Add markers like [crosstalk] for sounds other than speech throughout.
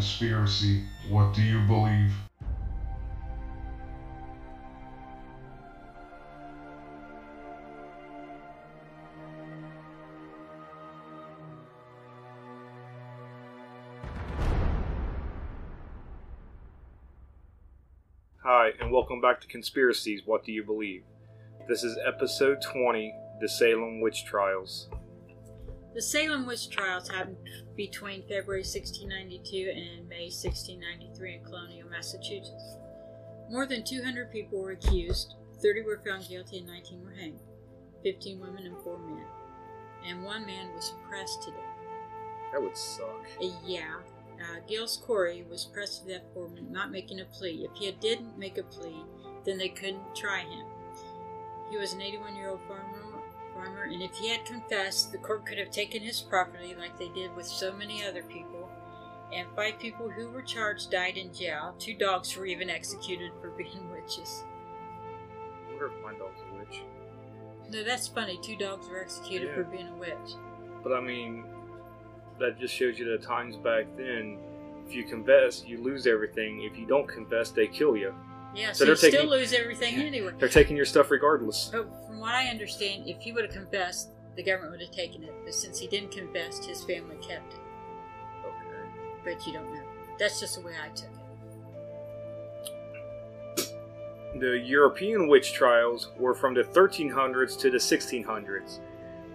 conspiracy. What do you believe? Hi, and welcome back to Conspiracies What Do You Believe? This is episode 20 The Salem Witch Trials. The Salem witch trials happened between February 1692 and May 1693 in Colonial, Massachusetts. More than 200 people were accused, 30 were found guilty, and 19 were hanged 15 women and 4 men. And one man was pressed to death. That would suck. Uh, yeah, uh, Giles Corey was pressed to death for not making a plea. If he didn't make a plea, then they couldn't try him. He was an 81 year old farmer, farmer, and if he had confessed, the court could have taken his property like they did with so many other people. And five people who were charged died in jail. Two dogs were even executed for being [laughs] witches. I wonder if my dog's a witch. No, that's funny. Two dogs were executed Yeah. for being a witch. But I mean, that just shows you the times back then. If you confess, you lose everything. If you don't confess, they kill you. Yeah, So so, they're still taking- lose everything anyway. They're taking your stuff regardless. But from what I understand, if he would have confessed, the government would have taken it. But since he didn't confess, his family kept it. Okay. But you don't know. That's just the way I took it. The European witch trials were from the 1300s to the 1600s.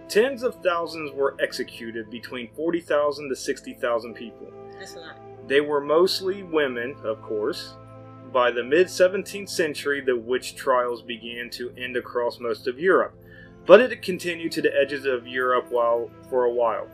Tens of thousands were executed between 40,000 to 60,000 people. That's a lot. They were mostly women, of course. By the mid 17th century, the witch trials began to end across most of Europe, but it continued to the edges of Europe while, for a while.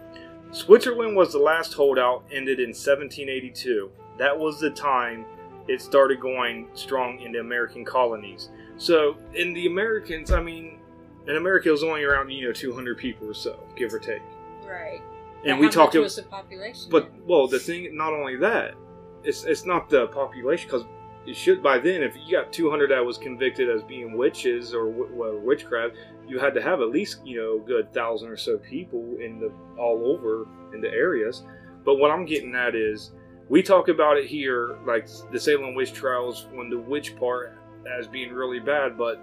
Switzerland was the last holdout, ended in 1782. That was the time it started going strong in the American colonies. So, in the Americans, I mean, in America, it was only around, you know, 200 people or so, give or take. Right. And But we much was the population? but then? well, the thing, not only that, it's it's not the population because it should by then. If you got 200 that was convicted as being witches or, wi- or witchcraft, you had to have at least you know good thousand or so people in the all over in the areas. But what I'm getting at is, we talk about it here, like the Salem witch trials, when the witch part as being really bad, but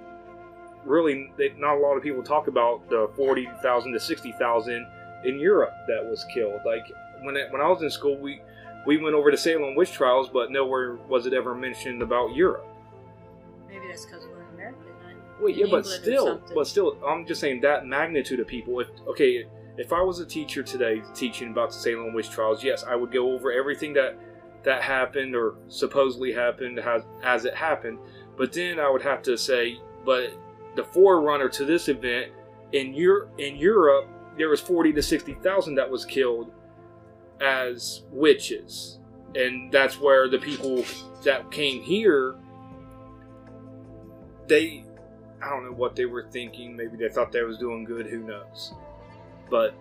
really, they, not a lot of people talk about the 40,000 to 60,000 in Europe that was killed. Like when it, when I was in school, we we went over the Salem witch trials, but nowhere was it ever mentioned about Europe. maybe that's because we're American. Well, yeah, but England still, but still, I'm just saying that magnitude of people. If okay, if I was a teacher today teaching about the Salem witch trials, yes, I would go over everything that that happened or supposedly happened as as it happened. But then I would have to say, but the forerunner to this event in Europe, in Europe, there was forty to sixty thousand that was killed as witches, and that's where the people that came here, they, I don't know what they were thinking. Maybe they thought they was doing good. Who knows? But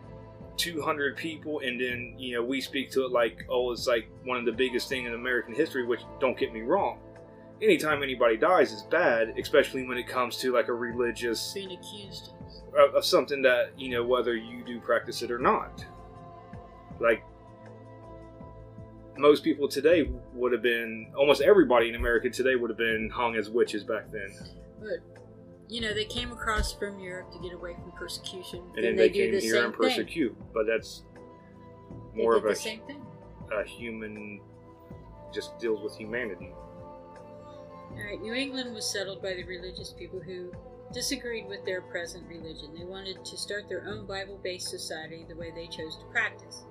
200 people, and then you know we speak to it like, oh, it's like one of the biggest thing in American history. Which don't get me wrong. Anytime anybody dies is bad, especially when it comes to like a religious being accused. of, of something that you know whether you do practice it or not. Like most people today would have been, almost everybody in America today would have been hung as witches back then, But you know, they came across from Europe to get away from persecution. and then they, came do the here and thing. persecute. But that's more of a, the same thing. a human, just deals with humanity. All right, New England was settled by the religious people who disagreed with their present religion. They wanted to start their own Bible-based society the way they chose to practice.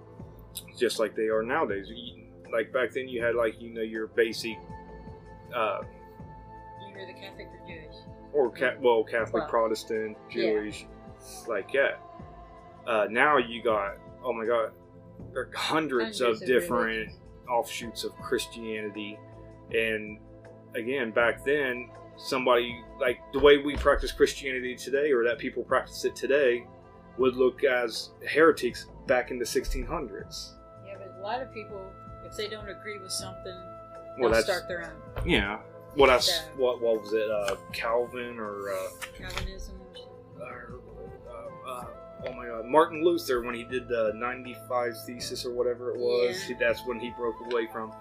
just like they are nowadays. Like back then, you had like you know your basic, uh, You're the Catholic or Jewish? or ca- well Catholic, Well, Protestant, yeah. Jewish, like that. Uh, now you got oh my god, there are hundreds, Hundreds of, of different religions. offshoots of Christianity, and again back then somebody like the way we practice Christianity today, or that people practice it today, would look as heretics back in the 1600s. Yeah, but a lot of people, if they don't agree with something, Well, they'll that's start their own yeah. Well, that's Yeah. what what was it? Uh, Calvin or uh, Calvinism. or uh, uh, oh my god, Martin Luther when he did the 95 thesis or whatever it was. Yeah. he- that's when he broke away from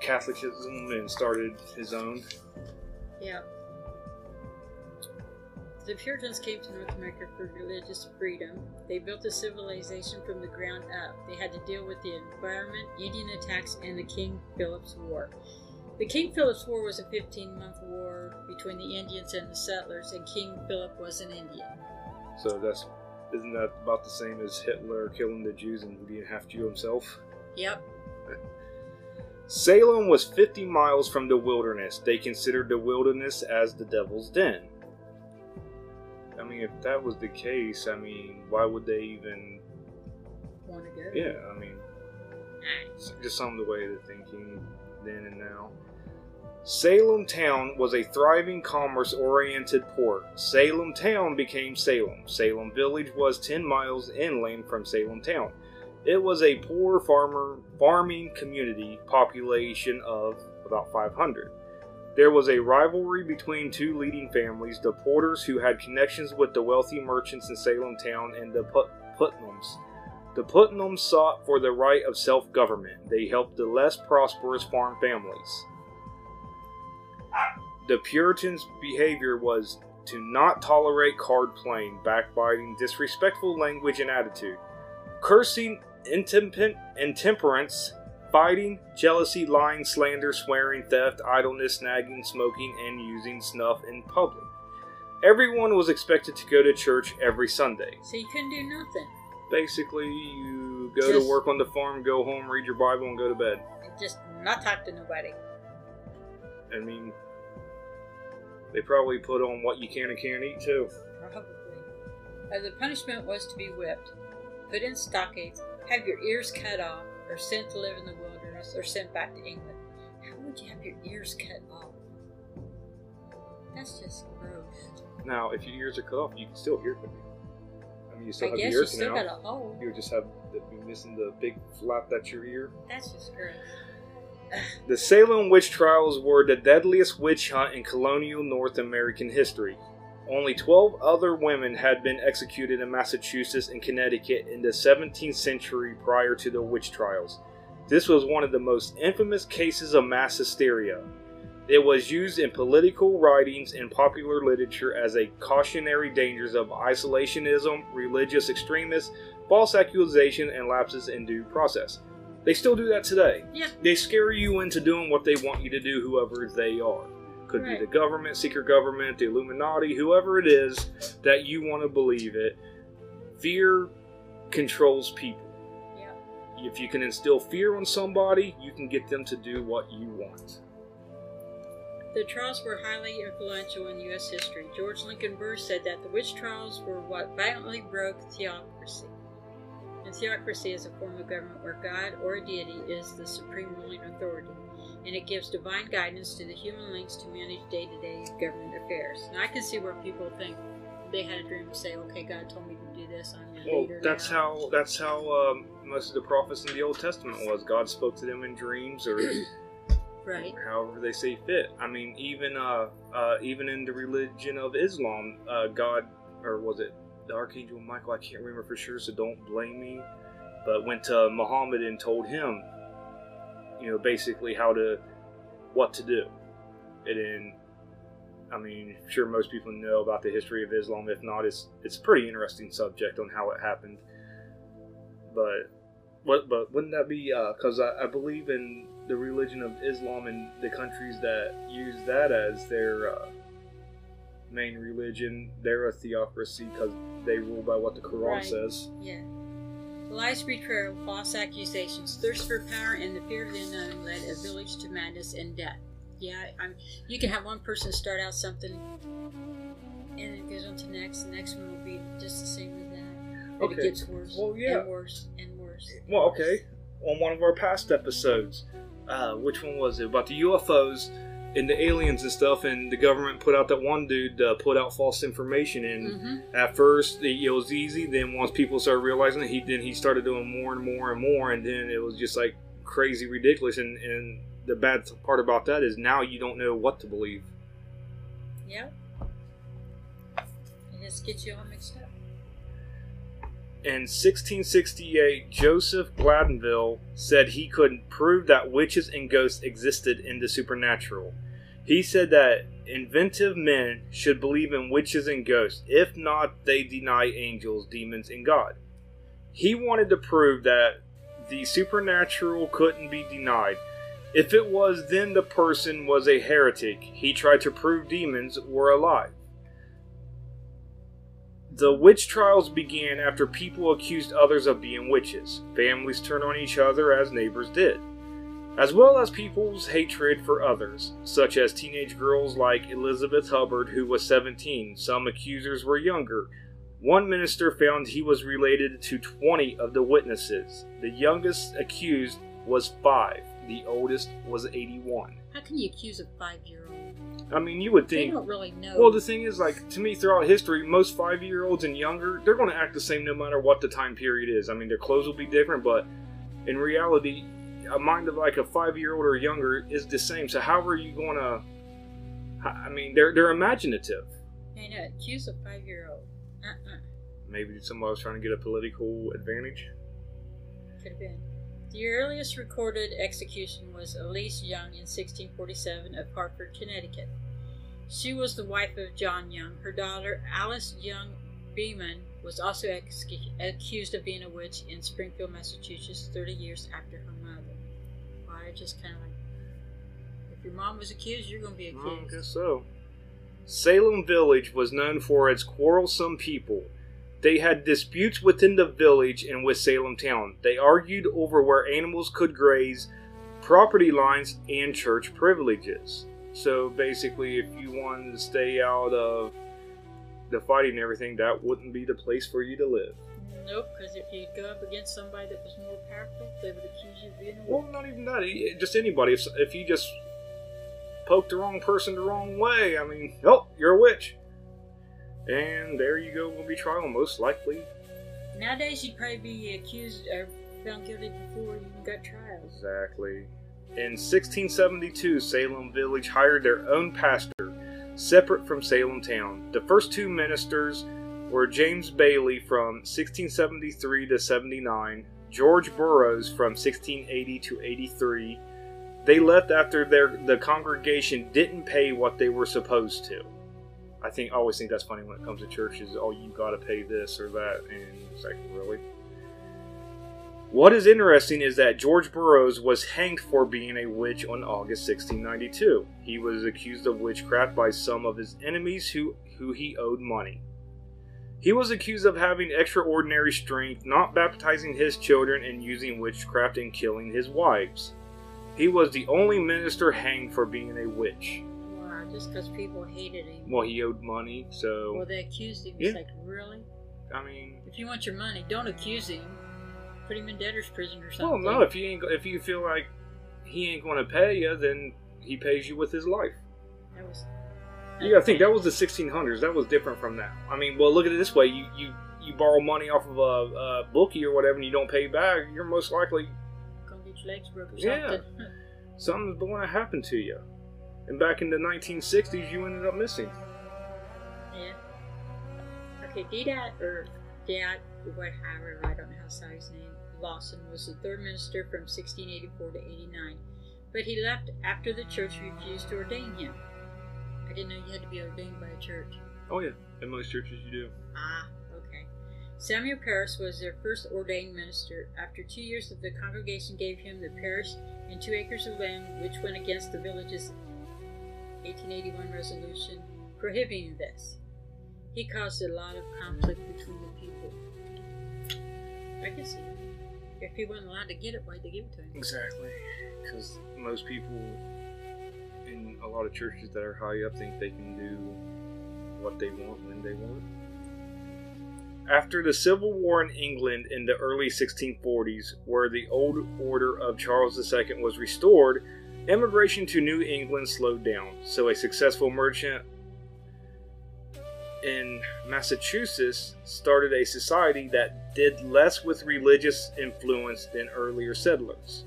Catholicism and started his own. Yeah. The Puritans came to North America for religious freedom. They built a civilization from the ground up. They had to deal with the environment, Indian attacks, and the King Philip's War. The King Philip's War was a 15 month war between the Indians and the settlers, and King Philip was an Indian. So that's isn't that about the same as Hitler killing the Jews and being half Jew himself? Yep. Salem was 50 miles from the wilderness. They considered the wilderness as the devil's den. I mean, if that was the case, I mean, why would they even? Want to go? Yeah, I mean, just some of the way they're thinking then and now. Salem Town was a thriving commerce oriented port. Salem Town became Salem. Salem Village was 10 miles inland from Salem Town. It was a poor farmer farming community, population of about 500. There was a rivalry between two leading families, the Porters, who had connections with the wealthy merchants in Salem Town, and the Put- Putnams. The Putnams sought for the right of self government. They helped the less prosperous farm families. The Puritans' behavior was to not tolerate card playing, backbiting, disrespectful language and attitude, cursing, intemper- intemperance, fighting, jealousy, lying, slander, swearing, theft, idleness, nagging, smoking, and using snuff in public. Everyone was expected to go to church every Sunday. So you couldn't do nothing. Basically, you go Just- to work on the farm, go home, read your Bible, and go to bed. Just not talk to nobody. I mean, they probably put on what you can and can't eat too. Probably. Uh, the punishment was to be whipped, put in stockades, have your ears cut off, or sent to live in the wilderness, or sent back to England. How would you have your ears cut off? That's just gross. Now, if your ears are cut off, you can still hear from you. I mean, you still I have guess your you ears still now. got a hole. You would just have the, be missing the big flap that's your ear. That's just gross. The Salem witch trials were the deadliest witch hunt in colonial North American history. Only 12 other women had been executed in Massachusetts and Connecticut in the 17th century prior to the witch trials. This was one of the most infamous cases of mass hysteria. It was used in political writings and popular literature as a cautionary dangers of isolationism, religious extremism, false accusation, and lapses in due process. They still do that today Yeah. they scare you into doing what they want you to do, whoever they are. Could Right. be the government, secret government, the Illuminati, whoever it is that you want to believe it. Fear controls people. Yeah. If you can instill fear on somebody, you can get them to do what you want. The trials were highly influential in U.S. history. George Lincoln Burr said that the witch trials were what violently broke theocracy. And theocracy is a form of government where God or a deity is the supreme ruling authority, and it gives divine guidance to the human links to manage day to day government affairs. Now, I can see where people think they had a dream and say, okay, God told me to do this, I'm a Well, leader. that's now." how that's how um, most of the prophets in the Old Testament was. God spoke to them in dreams or [clears throat] Right. however they see fit. I mean, even uh, uh, even in the religion of Islam, uh, God or was it the Archangel Michael? I can't remember for sure, so don't blame me. But went to Muhammad and told him, you know, basically how to what to do. And then, I mean, sure most people know about the history of Islam. If not, it's it's a pretty interesting subject on how it happened. But what? But wouldn't that be? Because I, I believe in the religion of Islam and the countries that use that as their uh, main religion. They're a theocracy because they rule by what the Quran Right. says. Yeah. Lies, betrayal, false accusations, thirst for power, and the fear of the unknown led a village to madness and death. Yeah, I'm, you can have one person start out something, and it goes on to next. The next one will be just the same as that. But Okay. it gets worse Well, yeah. and worse and worse. Well, okay. On one of our past episodes, uh, which one was it? About the UFOs and the aliens and stuff, and the government put out that one dude uh, put out false information. And Mhm. at first, it, it was easy. Then once people started realizing it, he then he started doing more and more and more, and then it was just like crazy ridiculous. And and the bad part about that is now you don't know what to believe. Yeah, It just gets you all mixed up. In 1668, Joseph Gladdenville said he couldn't prove that witches and ghosts existed in the supernatural. He said that inventive men should believe in witches and ghosts. If not, they deny angels, demons, and God. He wanted to prove that the supernatural couldn't be denied. If it was, then the person was a heretic. He tried to prove demons were alive. The witch trials began after people accused others of being witches. Families turned on each other as neighbors did, as well as people's hatred for others, such as teenage girls like Elizabeth Hubbard, who was 17. Some accusers were younger. One minister found he was related to 20 of the witnesses. The youngest accused was 5, the oldest was 81. How can you accuse a five year old? I mean, you would They think don't really know. Well, the thing is, like to me, throughout history, most five-year-olds and younger, they're going to act the same no matter what the time period is. I mean, their clothes will be different, but in reality, a mind of like a five-year-old or younger is the same. So how are you going to? I mean, they're they're imaginative. I know, accuse a five year old. Uh uh Maybe somebody was trying to get a political advantage. Could have been. The earliest recorded execution was Elise Young in 1647 of Hartford, Connecticut. She was the wife of John Young. Her daughter, Alice Young Beeman, was also ex- accused of being a witch in Springfield, Massachusetts, 30 years after her mother. Well, I just kind of like, if your mom was accused, you're going to be Well, I guess so. Salem Village was known for its quarrelsome people. They had disputes within the village and with Salem town. They argued over where animals could graze, property lines, and church privileges. So basically, if you wanted to stay out of the fighting and everything, that wouldn't be the place for you to live. Nope, because if you go up against somebody that was more powerful, they would accuse you of being a witch. Well, not even that. Just anybody. If, if you just poke the wrong person the wrong way, I mean, oh, you're a witch. And there you go, will be trial, most likely. Nowadays, you'd probably be accused or found guilty before you got trials. Exactly. In 1672, Salem Village hired their own pastor, separate from Salem Town. The first two ministers were James Bayley from 1673 to 79, George Burroughs from 1680 to 83. They left after their the congregation didn't pay what they were supposed to. I think I always think that's funny when it comes to churches. Oh, you got to pay this or that, and it's like really. What is interesting is that George Burroughs was hanged for being a witch on August 1692. He was accused of witchcraft by some of his enemies who, who he owed money. He was accused of having extraordinary strength, not baptizing his children, and using witchcraft and killing his wives. He was the only minister hanged for being a witch. Just because people hated him. Well, he owed money, so Well, they accused him. Yeah. It's like, really? I mean, If you want your money, don't accuse him. Put him in debtor's prison or something. well, no. If you ain't, if you feel like he ain't going to pay you, then he pays you with his life. That was. You gotta think that was the 1600s. That was different from now. I mean, well, look at it this way: you you you borrow money off of a, a bookie or whatever, and you don't pay back. You're most likely Gonna get your legs broke or Yeah. [laughs] something's going to happen to you. And back in the 1960s, you ended up missing. yeah. Okay, Dedat, or Dad, what, however, I don't know how to say his name, Lawson was the third minister from 1684 to 89, but he left after the church refused to ordain him. I didn't know you had to be ordained by a church. Oh yeah, in most churches you do. Ah, okay. Samuel Parris was their first ordained minister. After two years, the congregation gave him the parish and two acres of land, which went against the village's 1881 resolution prohibiting this. He caused a lot of conflict between the people. I can see. If he wasn't allowed to get it, why'd they give it to him? Exactly, because most people in a lot of churches that are high up think they can do what they want when they want. After the Civil War in England in the early 1640s, where the old order of Charles II was restored, immigration to New England slowed down. So, a successful merchant in Massachusetts started a society that did less with religious influence than earlier settlers.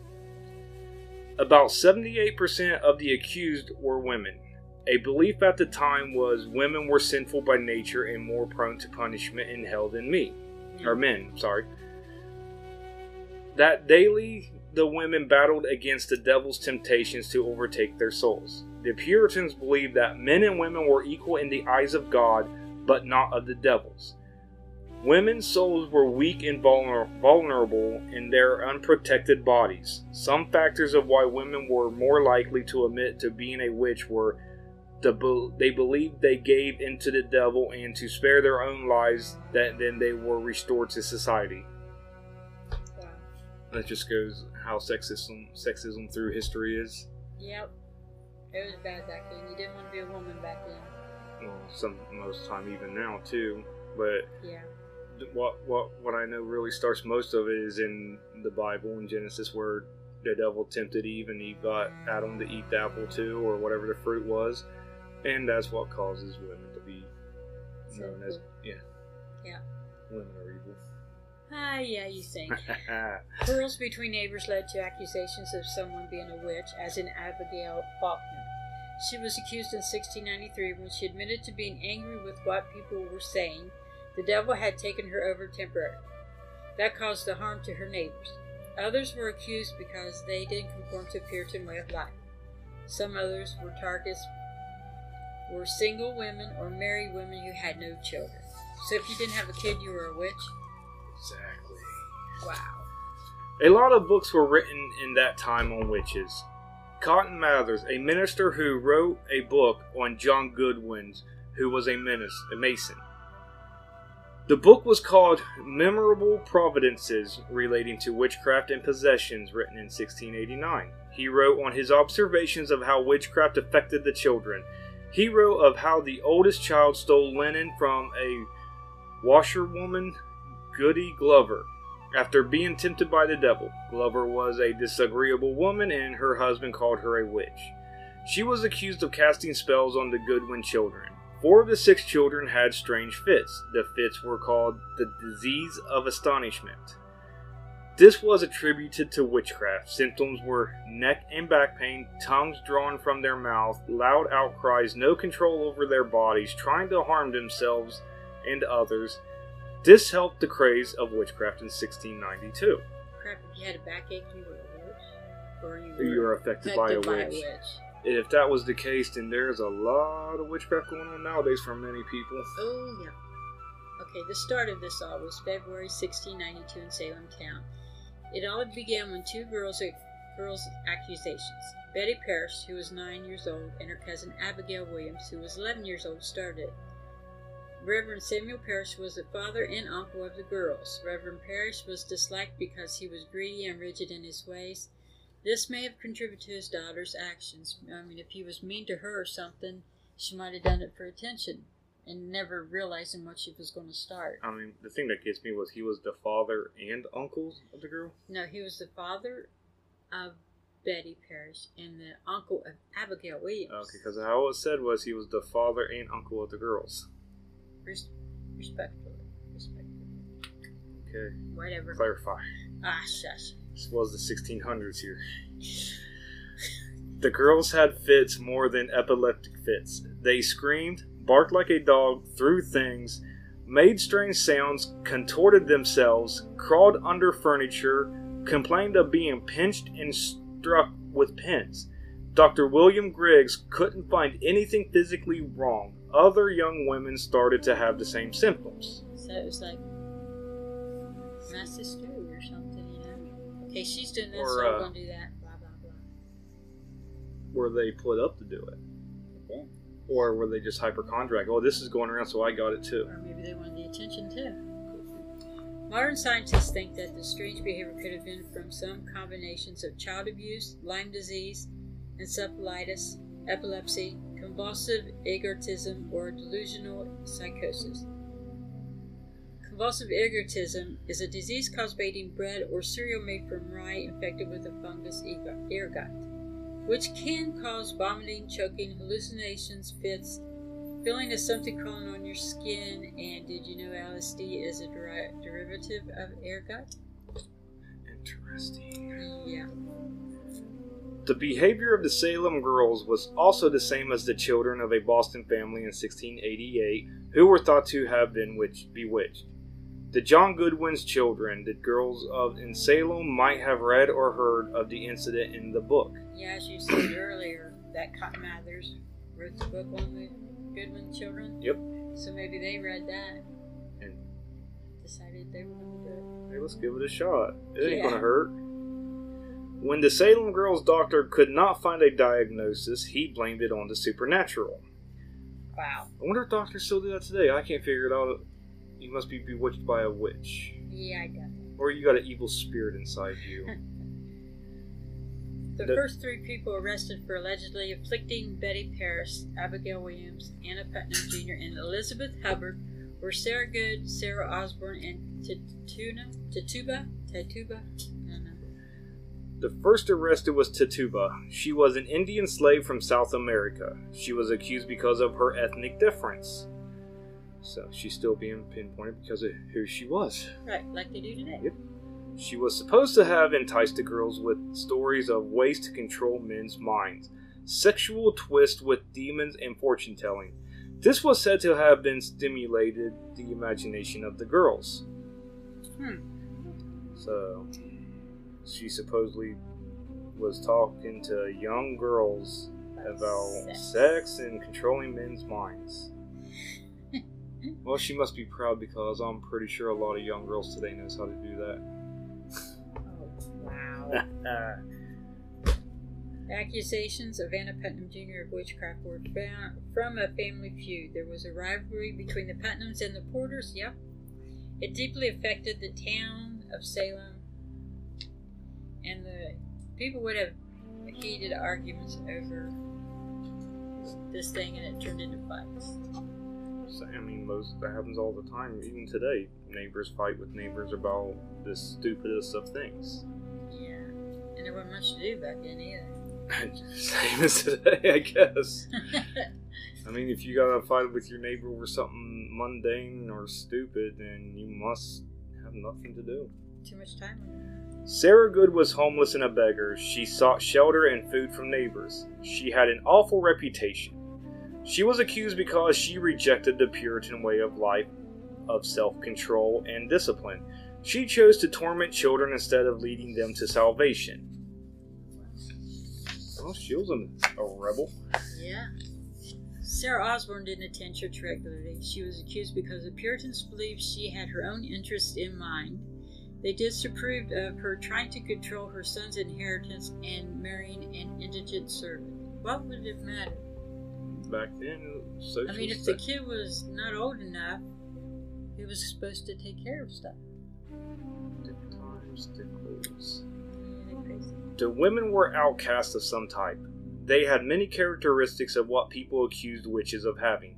About 78% of the accused were women. A belief at the time was women were sinful by nature and more prone to punishment in hell than me. or men, sorry. That daily the women battled against the devil's temptations to overtake their souls. The Puritans believed that men and women were equal in the eyes of God, but not of the devil's. Women's souls were weak and vulnerable in their unprotected bodies. Some factors of why women were more likely to admit to being a witch were the they believed they gave into the devil and to spare their own lives that then they were restored to society. Wow. That just goes how sexism sexism through history is. Yep. It was bad back then. You didn't want to be a woman back then. Well, some most time even now too. But Yeah. what what what I know really starts most of it is in the Bible in Genesis where the devil tempted Eve and Eve got Adam to eat the apple too or whatever the fruit was, and that's what causes women to be known as yeah Yeah. women. Ah, yeah, you think. [laughs] Quarrels between neighbors led to accusations of someone being a witch, as in Abigail Faulkner. She was accused in 1693 when she admitted to being angry with what people were saying. The devil had taken her over temporarily. That caused the harm to her neighbors. Others were accused because they didn't conform to Puritan way of life. Some others were targets were single women or married women who had no children. So if you didn't have a kid, you were a witch. Exactly. Wow. A lot of books were written in that time on witches. Cotton Mathers, a minister who wrote a book on John Goodwin's, who was a, menace, a mason. The book was called Memorable Providences Relating to Witchcraft and Possessions, written in 1689. He wrote on his observations of how witchcraft affected the children. He wrote of how the oldest child stole linen from a washerwoman, Goody Glover, after being tempted by the devil. Glover was a disagreeable woman, and her husband called her a witch. She was accused of casting spells on the Goodwin children. Four of the six children had strange fits. The fits were called the disease of astonishment. This was attributed to witchcraft. Symptoms were neck and back pain, tongues drawn from their mouth, loud outcries, no control over their bodies, trying to harm themselves and others. This helped the craze of witchcraft in 1692. Crap, if you had a backache, you were a witch. Or you were, You were affected by a affected witch. If that was the case, then there's a lot of witchcraft going on nowadays for many people. Oh, yeah. Okay, the start of this all was February 1692 in Salem town. It all began when two girls uh, girls' accusations. Betty Parrish, who was nine years old, and her cousin Abigail Williams, who was 11 years old, started it. Reverend Samuel Parrish was the father and uncle of the girls. Reverend Parrish was disliked because he was greedy and rigid in his ways. This may have contributed to his daughter's actions. I mean, if he was mean to her or something, she might have done it for attention and never realizing what she was going to start. I mean, the thing that gets me was he was the father and uncle of the girl. No, he was the father of Betty Parrish and the uncle of Abigail Williams. Okay, because all it said was he was the father and uncle of the girls. Res- respectfully. Respectfully. Okay, Whatever. clarify. Ah, shush. This was the 1600s here. The girls had fits more than epileptic fits. They screamed, barked like a dog, threw things, made strange sounds, contorted themselves, crawled under furniture, complained of being pinched and struck with pins. Dr. William Griggs couldn't find anything physically wrong. Other young women started to have the same symptoms. So it was like mass hysteria or something, you know? Okay, she's doing this, Or, so I'm uh, going to do that. Blah, blah, blah. Were they put up to do it? Okay. Or were they just hypochondriac? Oh, this is going around, so I got it too. Or maybe they wanted the attention too. Modern scientists think that the strange behavior could have been from some combinations of child abuse, Lyme disease, encephalitis, epilepsy, convulsive ergotism, or delusional psychosis. Convulsive ergotism is a disease caused by eating bread or cereal made from rye infected with the fungus ergot, which can cause vomiting, choking, hallucinations, fits, feeling of something crawling on your skin. And did you know LSD is a deri- derivative of ergot? Interesting. Yeah. The behavior of the Salem girls was also the same as the children of a Boston family in 1688 who were thought to have been witch- bewitched. The John Goodwin's children, the girls of in Salem, might have read or heard of the incident in the book. Yeah, as you said earlier, that Cotton Mathers wrote the book on the Goodwin children. Yep. So maybe they read that And decided they were going to do it. hey, let's give it a shot. It ain't Yeah. gonna hurt. When the Salem girl's doctor could not find a diagnosis, he blamed it on the supernatural. Wow. I wonder if doctors still do that today. I can't figure it out. You must be bewitched by a witch. Yeah, I got it. Or you got an evil spirit inside you. [laughs] The The- first three people arrested for allegedly afflicting Betty Parris, Abigail Williams, Anna Putnam Jr., and Elizabeth Hubbard were Sarah Good, Sarah Osborne, and Tatuna, Tatuba, Tatuba. I don't know. The first arrested was Tituba. She was an Indian slave from South America. She was accused because of her ethnic difference. So she's still being pinpointed because of who she was. Right, like they do today. Yep. She was supposed to have enticed the girls with stories of ways to control men's minds, sexual twist with demons, and fortune telling. This was said to have been stimulated the imagination of the girls. Hmm. So she supposedly was talking to young girls about Sex. sex and controlling men's minds. [laughs] well, she must be proud because I'm pretty sure a lot of young girls today knows how to do that. Oh, wow. [laughs] Uh, accusations of Anna Putnam Jr. of witchcraft were found from a family feud. There was a rivalry between the Putnams and the Porters. Yep. It deeply affected the town of Salem, and the people would have heated arguments over this thing, and it turned into fights. So, I mean, most that happens all the time. Even today, neighbors fight with neighbors about the stupidest of things. Yeah. And there wasn't much to do back then either. [laughs] Same as today, I guess. [laughs] I mean, if you got to fight with your neighbor over something mundane or stupid, then you must have nothing to do. Too much time on Sarah Good was homeless and a beggar. She sought shelter and food from neighbors. She had an awful reputation. She was accused because she rejected the Puritan way of life of self control and discipline. She chose to torment children instead of leading them to salvation. Well, she was a, a rebel. Yeah. Sarah Osborne didn't attend church regularly. She was accused because the Puritans believed she had her own interests in mind. They disapproved of her trying to control her son's inheritance and marrying an indigent servant. What would it matter? Back then, social I mean, if the kid was not old enough, he was supposed to take care of stuff. different times, different rules. Yeah, they're crazy. The women were outcasts of some type. They had many characteristics of what people accused witches of having.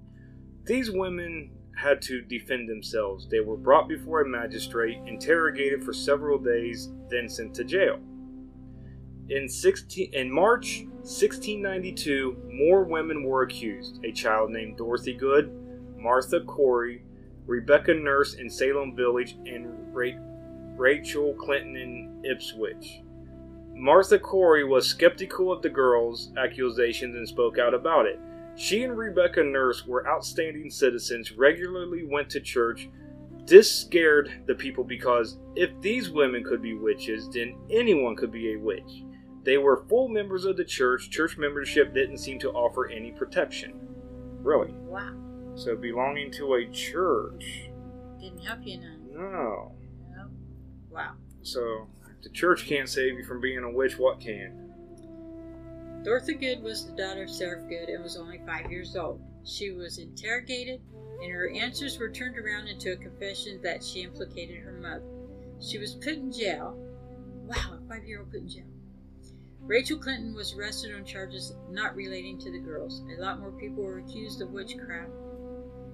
These women had to defend themselves. They were brought before a magistrate, interrogated for several days, then sent to jail. In, 16, in March 1692, more women were accused. A child named Dorothy Good, Martha Corey, Rebecca Nurse in Salem Village, and Ra- Rachel Clinton in Ipswich. Martha Corey was skeptical of the girls' accusations and spoke out about it. She and Rebecca Nurse were outstanding citizens, regularly went to church. This scared the people because if these women could be witches, then anyone could be a witch. They were full members of the church. Church membership didn't seem to offer any protection. Really. Wow. So belonging to a church. Didn't help you none. No. No. Wow. So if the church can't save you from being a witch, what can? Dorothy Good was the daughter of Sarah Good and was only five years old. She was interrogated, and her answers were turned around into a confession that she implicated her mother. She was put in jail. Wow, a five year old put in jail. Rachel Clinton was arrested on charges not relating to the girls. A lot more people were accused of witchcraft.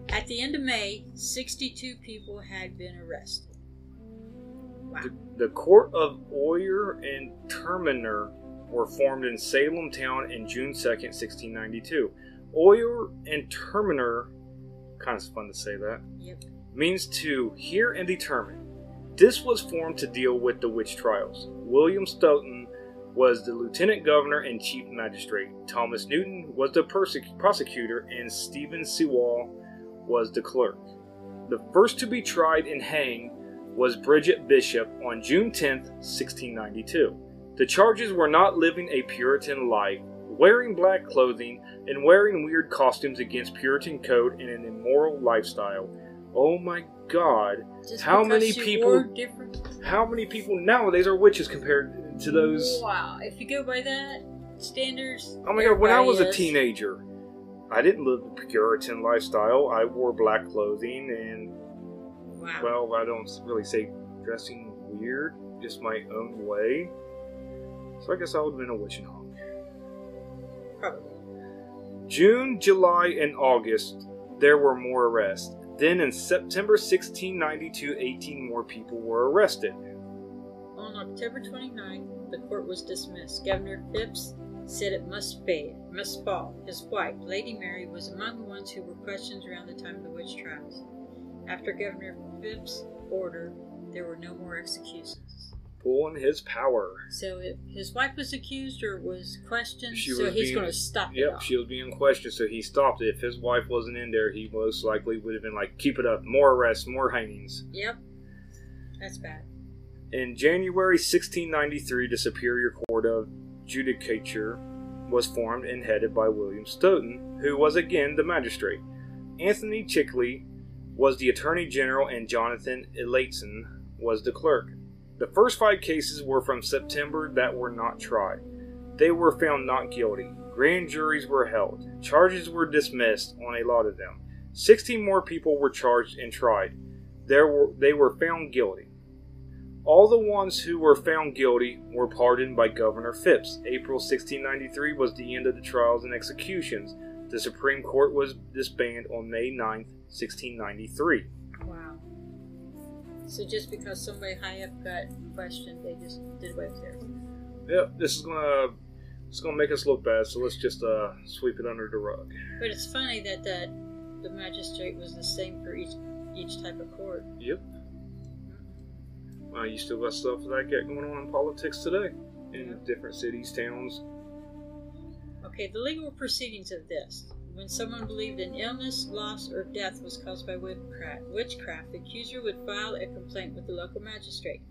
At the end of May, 62 people had been arrested. Wow. The, the court of Oyer and Terminer were formed in Salem town in June 2nd, 1692. Oyer and Terminer, kind of fun to say that, Yep. means to hear and determine. This was formed to deal with the witch trials. William Stoughton was the lieutenant governor and chief magistrate. Thomas Newton was the persec- prosecutor, and Stephen Sewall was the clerk. The first to be tried and hanged was Bridget Bishop on June 10, 1692. The charges were not living a Puritan life, wearing black clothing, and wearing weird costumes against Puritan code and an immoral lifestyle. Oh my god. Just How many people- different. How many people nowadays are witches compared to those? Wow, if you go by that standards. Oh my god, when I was a teenager, I didn't live the Puritan lifestyle. I wore black clothing and, Wow. well, I don't really say dressing weird, just my own way. So I guess I would have been a witch and. Probably. June, July, and August, there were more arrests. Then in September 1692, 18 more people were arrested. On October 29th, the court was dismissed. Governor Phips said it must be, must fall. His wife, Lady Mary, was among the ones who were questioned around the time of the witch trials. After Governor Phips' order, there were no more executions. Pulling his power. So if his wife was accused or was questioned, She so was he's going to stop it Yep, she was being questioned, so he stopped it. If his wife wasn't in there, he most likely would have been like, keep it up, more arrests, more hangings. Yep. That's bad. In January 1693, the Superior Court of Judicature was formed and headed by William Stoughton, who was again the magistrate. Anthony Checkley was the Attorney General and Jonathan Elatson was the clerk. The first five cases were from September that were not tried. They were found not guilty. Grand juries were held. Charges were dismissed on a lot of them. Sixteen more people were charged and tried. There were, they were found guilty. All the ones who were found guilty were pardoned by Governor Phips. April 1693 was the end of the trials and executions. The Supreme Court was disbanded on May 9, 1693. So just because somebody high up got questioned, they just did away with it. Yep, this is gonna it's gonna make us look bad, so let's just uh, sweep it under the rug. But it's funny that, that the magistrate was the same for each each type of court. Yep. Well, you still got stuff like that going on in politics today in Yep. different cities, towns. Okay, the legal proceedings of this. When someone believed an illness, loss, or death was caused by witchcraft, the accuser would file a complaint with the local magistrate.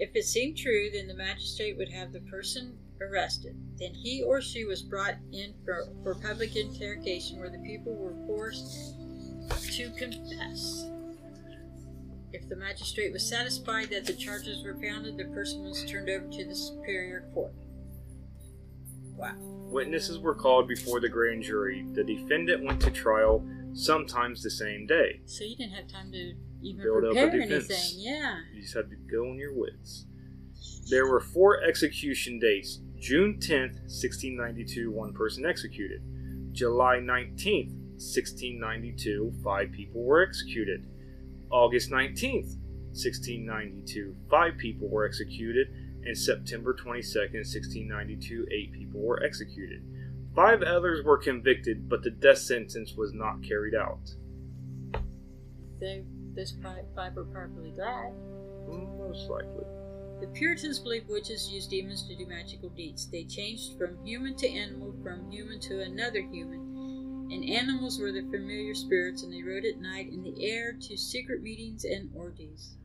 If it seemed true, then the magistrate would have the person arrested. Then he or she was brought in for, for public interrogation where the people were forced to confess. If the magistrate was satisfied that the charges were founded, the person was turned over to the superior court. Wow. Witnesses were called before the grand jury. The defendant went to trial, sometimes the same day. So you didn't have time to even Build up a prepare defense. anything. Yeah. You just had to go on your wits. There were four execution dates. June 10th, 1692, one person executed. July 19th, 1692, five people were executed. August 19th, 1692, five people were executed. And September 22nd, 1692, eight people were executed. Five others were convicted, but the death sentence was not carried out. They, this five, five were probably glad. Mm, most likely. The Puritans believed witches used demons to do magical deeds. They changed from human to animal, from human to another human. And animals were the familiar spirits, and they rode at night in the air to secret meetings and orgies.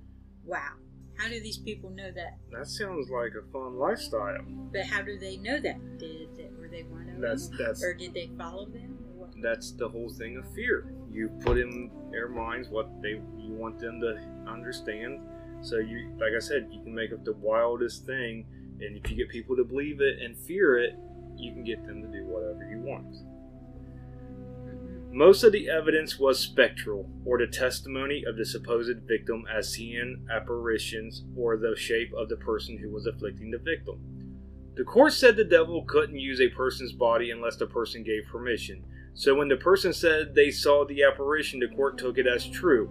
Wow. How do these people know that? That sounds like a fun lifestyle. But how do they know that? Did they, were they one of That's them? that's Or did they follow them? That's the whole thing of fear. You put in their minds what they you want them to understand. So you, like I said, you can make up the wildest thing, and if you get people to believe it and fear it, you can get them to do whatever you want. Most of the evidence was spectral, or the testimony of the supposed victim as seeing apparitions or the shape of the person who was afflicting the victim. The court said the devil couldn't use a person's body unless the person gave permission. So when the person said they saw the apparition, the court took it as true.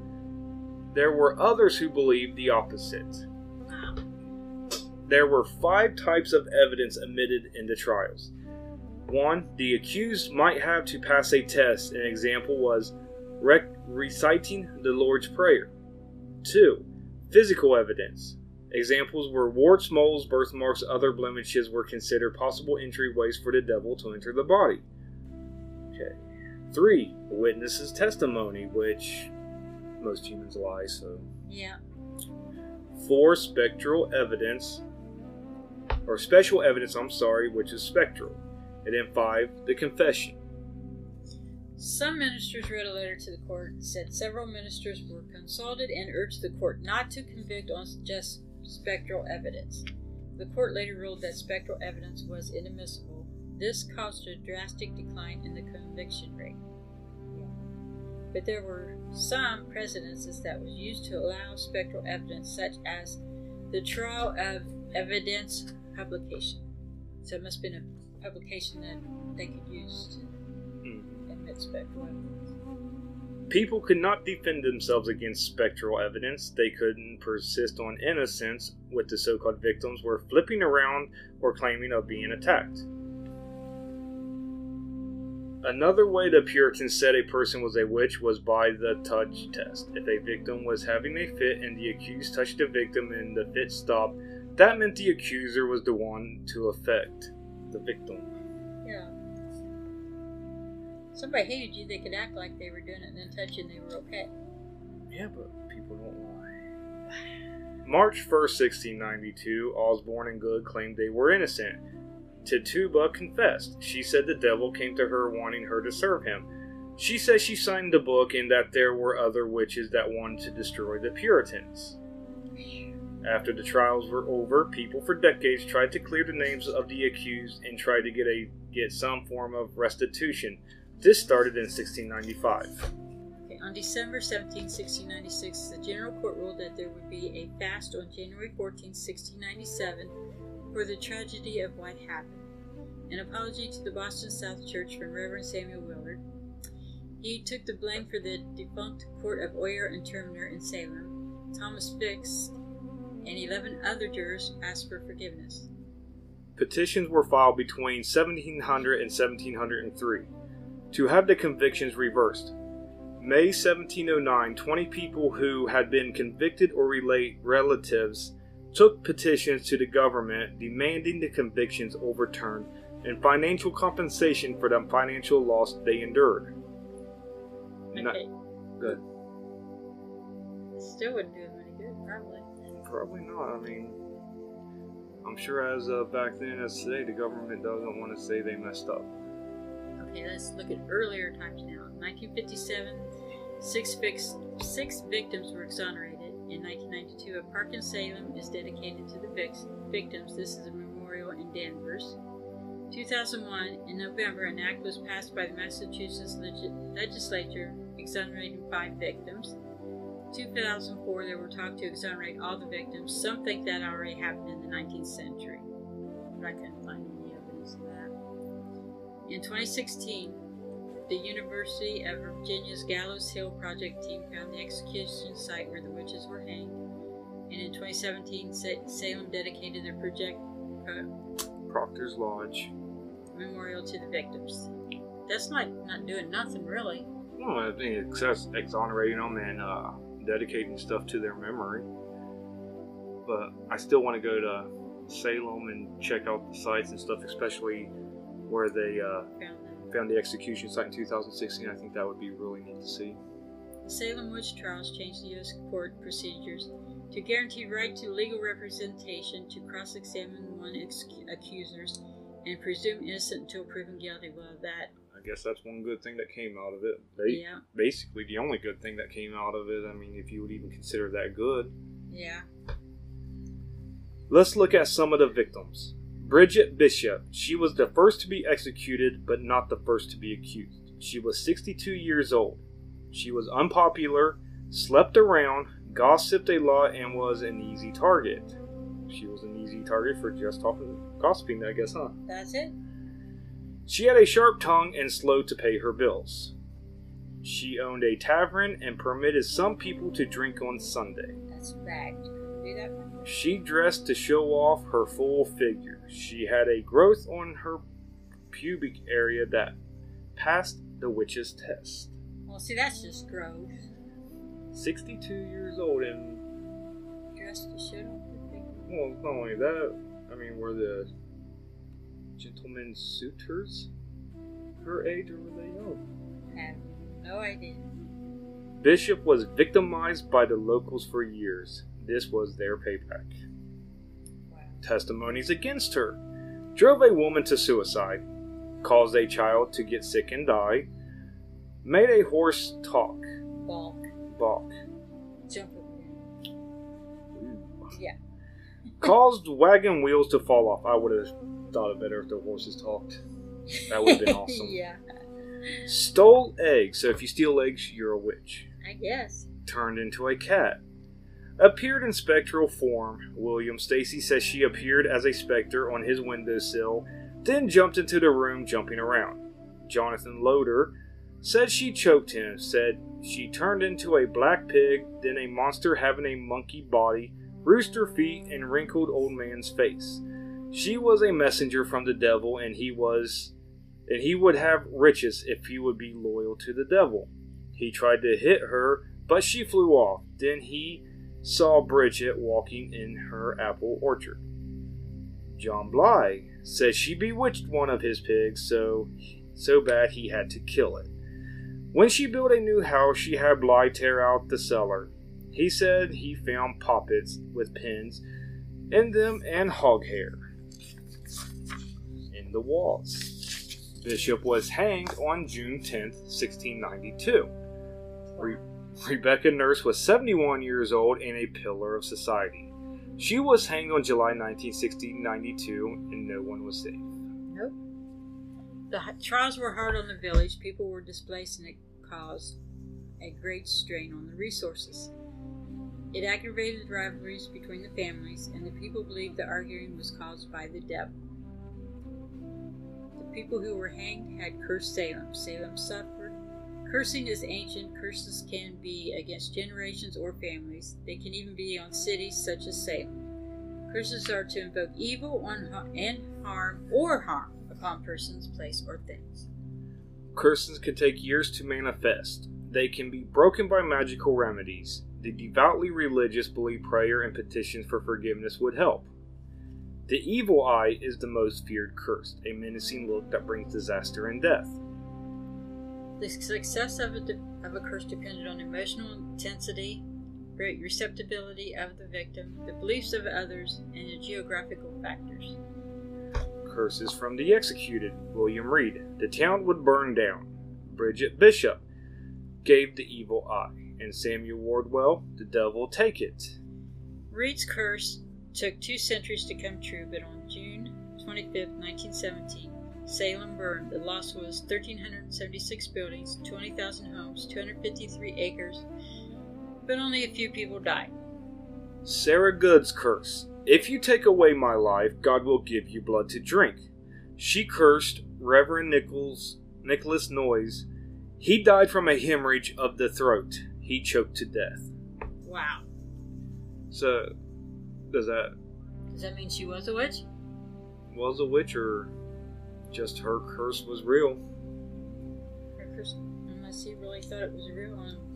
There were others who believed the opposite. There were five types of evidence admitted in the trials. One, the accused might have to pass a test. An example was rec- reciting the Lord's Prayer. Two, physical evidence. Examples were warts, moles, birthmarks, other blemishes were considered possible entryways for the devil to enter the body. Okay. Three, witnesses' testimony, which most humans lie, so. Yeah. Four, spectral evidence, or special evidence, I'm sorry, which is spectral. And then five, the confession. Some ministers wrote a letter to the court said several ministers were consulted and urged the court not to convict on just spectral evidence. The court later ruled that spectral evidence was inadmissible. This caused a drastic decline in the conviction rate. But there were some precedences that was used to allow spectral evidence, such as the trial of evidence publication. So it must have been a publication that they could use to Hmm. admit spectral evidence. People could not defend themselves against spectral evidence. They couldn't persist on innocence with the so called victims were flipping around or claiming of being attacked. Another way the Puritans said a person was a witch was by the touch test. If a victim was having a fit and the accused touched the victim and the fit stopped, that meant the accuser was the one to affect the victim. Yeah. Somebody hated you, they could act like they were doing it and then touch you and they were okay. Yeah, but people don't lie. March 1st, 1692, Osborne and Good claimed they were innocent. Tituba confessed. She said the devil came to her wanting her to serve him. She says she signed the book and that there were other witches that wanted to destroy the Puritans. After the trials were over, people for decades tried to clear the names of the accused and tried to get a get some form of restitution. This started in 1695. Okay, on December 17, 1696, the General Court ruled that there would be a fast on January 14, 1697, for the tragedy of what happened. An apology to the Boston South Church from Reverend Samuel Willard. He took the blame for the defunct court of Oyer and Terminer in Salem. Thomas Fisk and 11 other jurors asked for forgiveness. Petitions were filed between 1700 and 1703 to have the convictions reversed. May 1709, 20 people who had been convicted or relate relatives took petitions to the government demanding the convictions overturned and financial compensation for the financial loss they endured. Not- Okay. Good. Still wouldn't do him any good, probably. Probably not. I mean, I'm sure as uh, back then as today, the government doesn't want to say they messed up. Okay, let's look at earlier times now. 1957, six, fix, six victims were exonerated. In 1992, a park in Salem is dedicated to the vix, victims. This is a memorial in Danvers. 2001, in November, an act was passed by the Massachusetts leg- legislature exonerating five victims. 2004, they were talks to exonerate all the victims. Some think that already happened in the 19th century, but I couldn't find any evidence of that. In 2016, the University of Virginia's Gallows Hill Project team found the execution site where the witches were hanged. And in 2017, Salem dedicated their project uh, Proctor's Ledge. memorial to the victims. That's not not doing nothing really. Well, I think exonerating them and uh, dedicating stuff to their memory. But I still want to go to Salem and check out the sites and stuff, especially where they uh, Found found the execution site in 2016. I think that would be really neat to see. The Salem witch trials changed the U.S. court procedures to guarantee right to legal representation, to cross-examine one ex- accusers, and presume innocent until proven guilty. Well, that guess that's one good thing that came out of it. They, yeah, Basically, the only good thing that came out of it. I mean, if you would even consider that good. yeah. Let's look at some of the victims. Bridget Bishop. She was the first to be executed, but not the first to be accused. She was 62 years old. She was unpopular, slept around, gossiped a lot, and was an easy target. She was an easy target for just talking, gossiping, I guess, huh? That's it. She had a sharp tongue and slow to pay her bills. She owned a tavern and permitted some people to drink on Sunday. That's do that. She dressed to show off her full figure. She had a growth on her pubic area that passed the witch's test. Well, see, that's just gross. 62 years old, and Dressed to show off the thing. well, not only that, I mean, were the gentlemen suitors her age or were they young? I have no idea. Bishop was victimized by the locals for years. This was their payback. Wow. Testimonies against her drove a woman to suicide, caused a child to get sick and die, made a horse talk, Balk. balk, Jump. Yeah. caused wagon wheels to fall off. I would have thought it better if the horses talked. That would have been [laughs] awesome. yeah. Stole eggs, so if you steal eggs, you're a witch. I guess. Turned into a cat. Appeared in spectral form. William Stacy says she appeared as a specter on his windowsill, then jumped into the room, jumping around. Jonathan Loader said she choked him, said she turned into a black pig, then a monster having a monkey body, rooster feet, and wrinkled old man's face. She was a messenger from the devil, and he was and he would have riches if he would be loyal to the devil. He tried to hit her, but she flew off. Then he saw Bridget walking in her apple orchard. John Bly says she bewitched one of his pigs so so bad he had to kill it. When she built a new house, she had Bly tear out the cellar. He said he found poppets with pins in them and hog hair the walls. Bishop was hanged on June 10, 1692. Re- Rebecca Nurse was 71 years old and a pillar of society. She was hanged on July 19, 1692, and no one was saved. Nope. The trials were hard on the village. People were displaced, and it caused a great strain on the resources. It aggravated rivalries between the families, and the people believed the arguing was caused by the devil. People who were hanged had cursed Salem. Salem suffered. Cursing is ancient. Curses can be against generations or families. They can even be on cities such as Salem. Curses are to invoke evil and harm or harm upon persons, place, or things. Curses can take years to manifest. They can be broken by magical remedies. The devoutly religious believe prayer and petitions for forgiveness would help. The evil eye is the most feared curse, a menacing look that brings disaster and death. The success of a, de- of a curse depended on emotional intensity, re- receptibility of the victim, the beliefs of others, and the geographical factors. Curses from the executed. William Reed. The town would burn down. Bridget Bishop gave the evil eye. And Samuel Wardwell, the devil take it. Reed's curse took two centuries to come true, but on June 25, 1917, Salem burned. The loss was 1,376 buildings, 20,000 homes, 253 acres, but only a few people died. Sarah Good's curse. If you take away my life, God will give you blood to drink. She cursed Reverend Nichols, Nicholas Noyes. He died from a hemorrhage of the throat. He choked to death. Wow. So, does that Does that mean she was a witch? was a witch or just her curse was real? Her curse, unless he really thought it was real.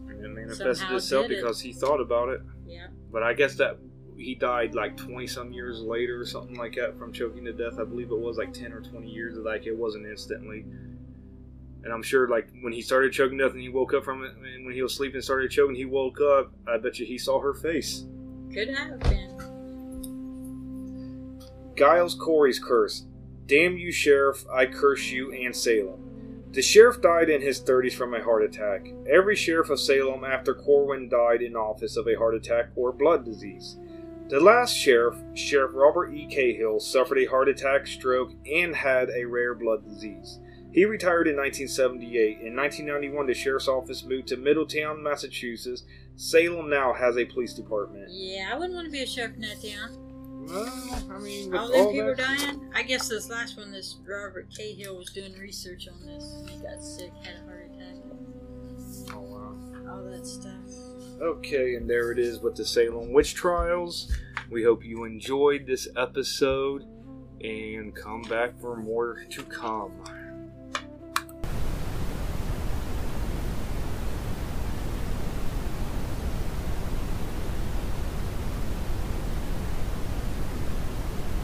And, it manifested Somehow itself did it. because he thought about it. yeah. But I guess that he died like 20 some years later or something like that from choking to death. I believe it was like 10 or 20 years. Like it wasn't instantly. And I'm sure like when he started choking to death and he woke up from it, and when he was sleeping and started choking, he woke up. I bet you he saw her face. Could have been. Giles Corey's curse. Damn you, Sheriff, I curse you and Salem. The sheriff died in his 30s from a heart attack. Every sheriff of Salem after Corwin died in office of a heart attack or blood disease. The last sheriff, Sheriff Robert E. Cahill, suffered a heart attack, stroke, and had a rare blood disease. He retired in 1978. In 1991, the sheriff's office moved to Middleton, Massachusetts. Salem now has a police department. Yeah, I wouldn't want to be a sheriff in that town. Well, I mean, All them people that- dying. I guess this last one, this Robert Cahill was doing research on this. and He got sick, had a heart attack, Oh, wow. all that stuff. Okay, and there it is with the Salem witch trials. We hope you enjoyed this episode and come back for more to come.